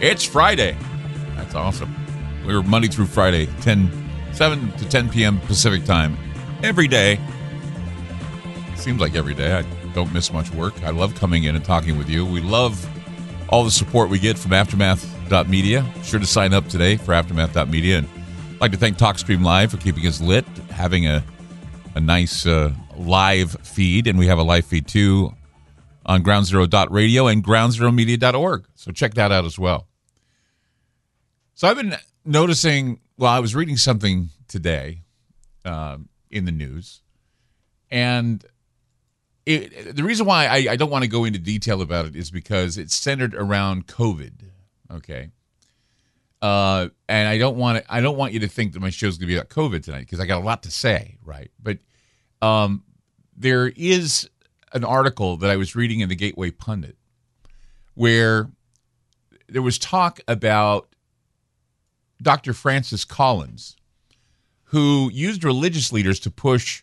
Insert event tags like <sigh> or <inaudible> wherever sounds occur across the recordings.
It's Friday. That's awesome. We're Monday through Friday, 10, 7 to 10 p.m. Pacific time. Every day. Seems like every day. I don't miss much work. I love coming in and talking with you. We love all the support we get from Aftermath.media. Sure to sign up today for Aftermath.media. And I'd like to thank TalkStream Live for keeping us lit, having a a nice uh, live feed, and we have a live feed too on groundzero.radio and groundzeromedia.org. So check that out as well. So I've been noticing, well, I was reading something today uh, in the news, and it, the reason why I, I don't want to go into detail about it is because it's centered around COVID. Okay. Uh, and I don't want to, I don't want you to think that my show's going to be about COVID tonight because I got a lot to say, right? But um, there is an article that I was reading in the Gateway Pundit where there was talk about Dr. Francis Collins, who used religious leaders to push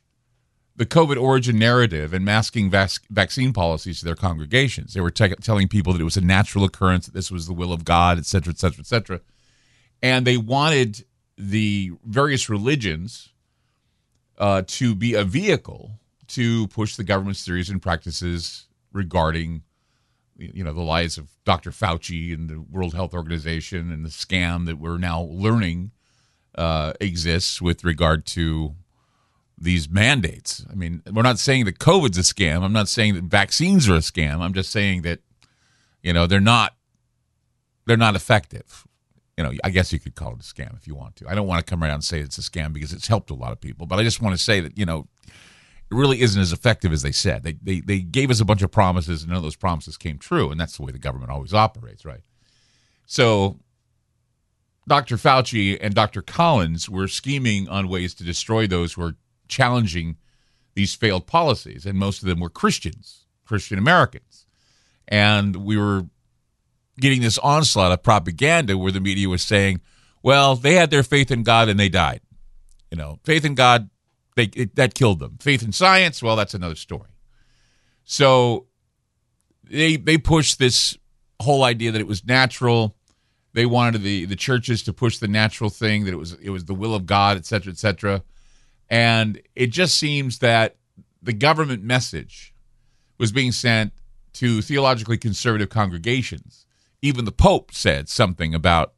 the COVID origin narrative and masking vac- vaccine policies to their congregations. They were te- telling people that it was a natural occurrence, that this was the will of God, et cetera, et cetera, et cetera. And they wanted the various religions uh, to be a vehicle to push the government's theories and practices regarding you know the lies of Dr. Fauci and the World Health Organization and the scam that we're now learning uh, exists with regard to these mandates. I mean, we're not saying that COVID's a scam. I'm not saying that vaccines are a scam. I'm just saying that you know they're not they're not effective. You know, I guess you could call it a scam if you want to. I don't want to come around and say it's a scam because it's helped a lot of people, but I just want to say that you know it really isn't as effective as they said. They, they, they gave us a bunch of promises, and none of those promises came true. And that's the way the government always operates, right? So, Dr. Fauci and Dr. Collins were scheming on ways to destroy those who are challenging these failed policies. And most of them were Christians, Christian Americans. And we were getting this onslaught of propaganda where the media was saying, well, they had their faith in God and they died. You know, faith in God they it, that killed them. Faith in science, well, that's another story. So they they pushed this whole idea that it was natural. They wanted the the churches to push the natural thing that it was it was the will of God, et cetera, et cetera. And it just seems that the government message was being sent to theologically conservative congregations. Even the Pope said something about,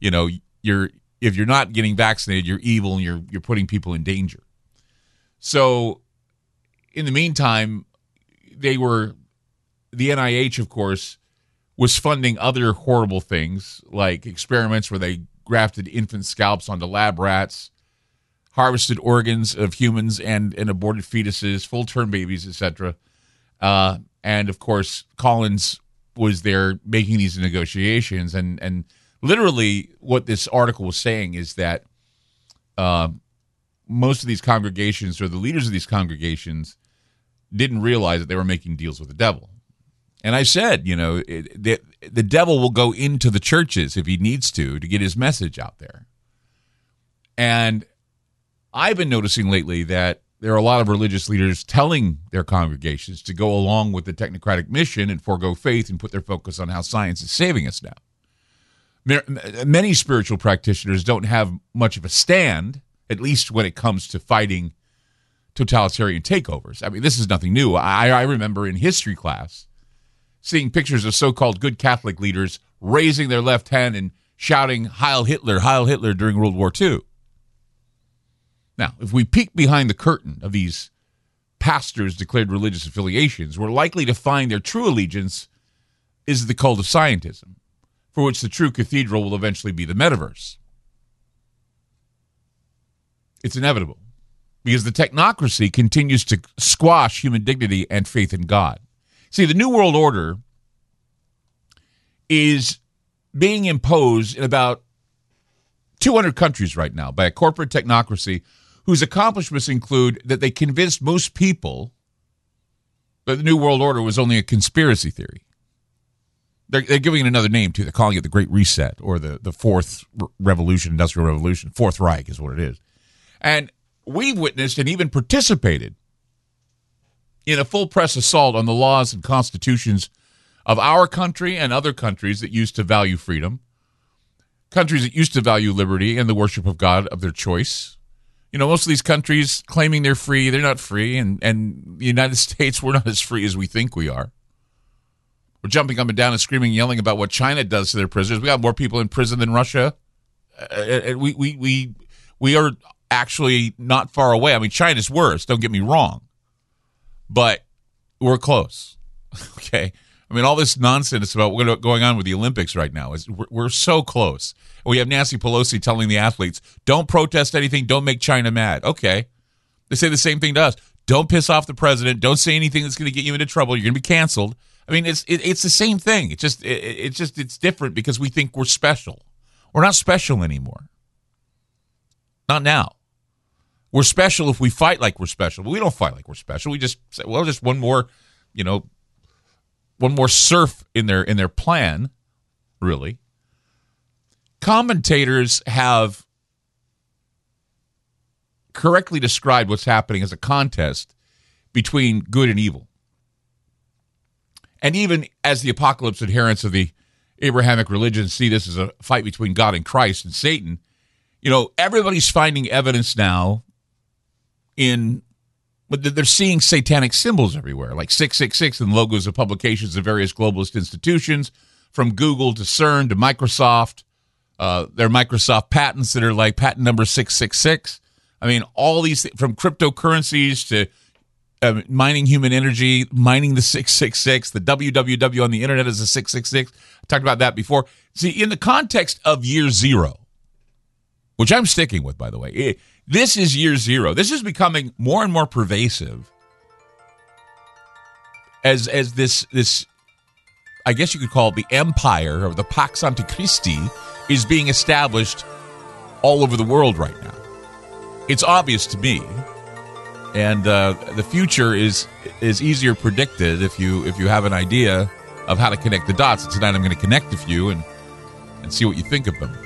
you know, you're if you're not getting vaccinated, you're evil and you're you're putting people in danger. So, in the meantime, they were the NIH, of course, was funding other horrible things like experiments where they grafted infant scalps onto lab rats, harvested organs of humans and, and aborted fetuses, full term babies, etc. Uh, and of course, Collins was there making these negotiations. And, and literally, what this article was saying is that uh, most of these congregations or the leaders of these congregations didn't realize that they were making deals with the devil. And I said, you know, the, the devil will go into the churches if he needs to to get his message out there. And I've been noticing lately that there are a lot of religious leaders telling their congregations to go along with the technocratic mission and forego faith and put their focus on how science is saving us now. Many spiritual practitioners don't have much of a stand at least when it comes to fighting totalitarian takeovers. I mean, this is nothing new. I, I remember in history class seeing pictures of so called good Catholic leaders raising their left hand and shouting Heil Hitler, Heil Hitler during World War II. Now, if we peek behind the curtain of these pastors' declared religious affiliations, we're likely to find their true allegiance is the cult of scientism, for which the true cathedral will eventually be the metaverse. It's inevitable because the technocracy continues to squash human dignity and faith in God. See, the New World Order is being imposed in about 200 countries right now by a corporate technocracy whose accomplishments include that they convinced most people that the New World Order was only a conspiracy theory. They're, they're giving it another name too. They're calling it the Great Reset or the, the Fourth Revolution, Industrial Revolution. Fourth Reich is what it is. And we've witnessed and even participated in a full press assault on the laws and constitutions of our country and other countries that used to value freedom, countries that used to value liberty and the worship of God of their choice. You know, most of these countries claiming they're free, they're not free, and, and the United <laughs> States, we're not as free as we think we are. We're jumping up and down and screaming, yelling about what China does to their prisoners. We got more people in prison than Russia. Uh, we, we, we, we are actually not far away. I mean, China's worse, don't get me wrong, but we're close. <laughs> okay. I mean, all this nonsense about what's going on with the Olympics right now is we're, we're so close. We have Nancy Pelosi telling the athletes, "Don't protest anything. Don't make China mad." Okay, they say the same thing to us. Don't piss off the president. Don't say anything that's going to get you into trouble. You're going to be canceled. I mean, it's it, it's the same thing. It's just it, it's just it's different because we think we're special. We're not special anymore. Not now. We're special if we fight like we're special, but we don't fight like we're special. We just say, well, just one more, you know, one more surf in their in their plan, really. Commentators have correctly described what's happening as a contest between good and evil. And even as the apocalypse adherents of the Abrahamic religion see this as a fight between God and Christ and Satan, you know, everybody's finding evidence now in but they're seeing satanic symbols everywhere, like 666 and logos of publications of various globalist institutions, from Google to CERN to Microsoft. Uh, are Microsoft patents that are like patent number 666. I mean, all these from cryptocurrencies to uh, mining human energy, mining the 666, the www on the internet is a 666. I talked about that before. See, in the context of year zero, which I'm sticking with, by the way, it, this is year zero. This is becoming more and more pervasive as as this this I guess you could call it the empire or the Pax Antichristi is being established all over the world right now. It's obvious to me, and uh, the future is is easier predicted if you if you have an idea of how to connect the dots. And tonight I'm going to connect a few and and see what you think of them.